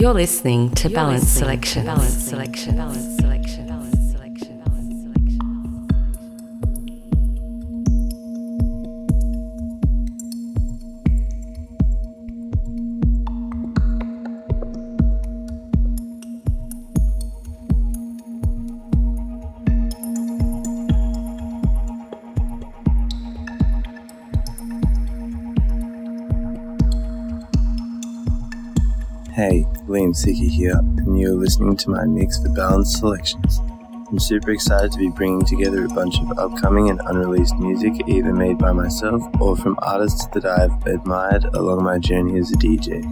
You're listening to Balance Selection. Balance Selection. Balance Selection. Liam Sieker here, and you're listening to my mix for Balance Selections. I'm super excited to be bringing together a bunch of upcoming and unreleased music, either made by myself or from artists that I've admired along my journey as a DJ.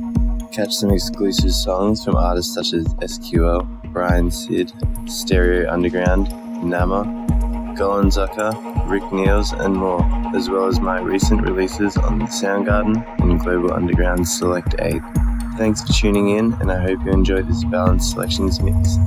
Catch some exclusive songs from artists such as SQL, Brian Sid, Stereo Underground, Nama, Golan Zucker, Rick Niels, and more, as well as my recent releases on Soundgarden and Global Underground Select 8. Thanks for tuning in, and I hope you enjoy this balanced selections mix.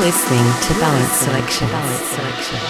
Listening to Balance Selection. Balance Selection.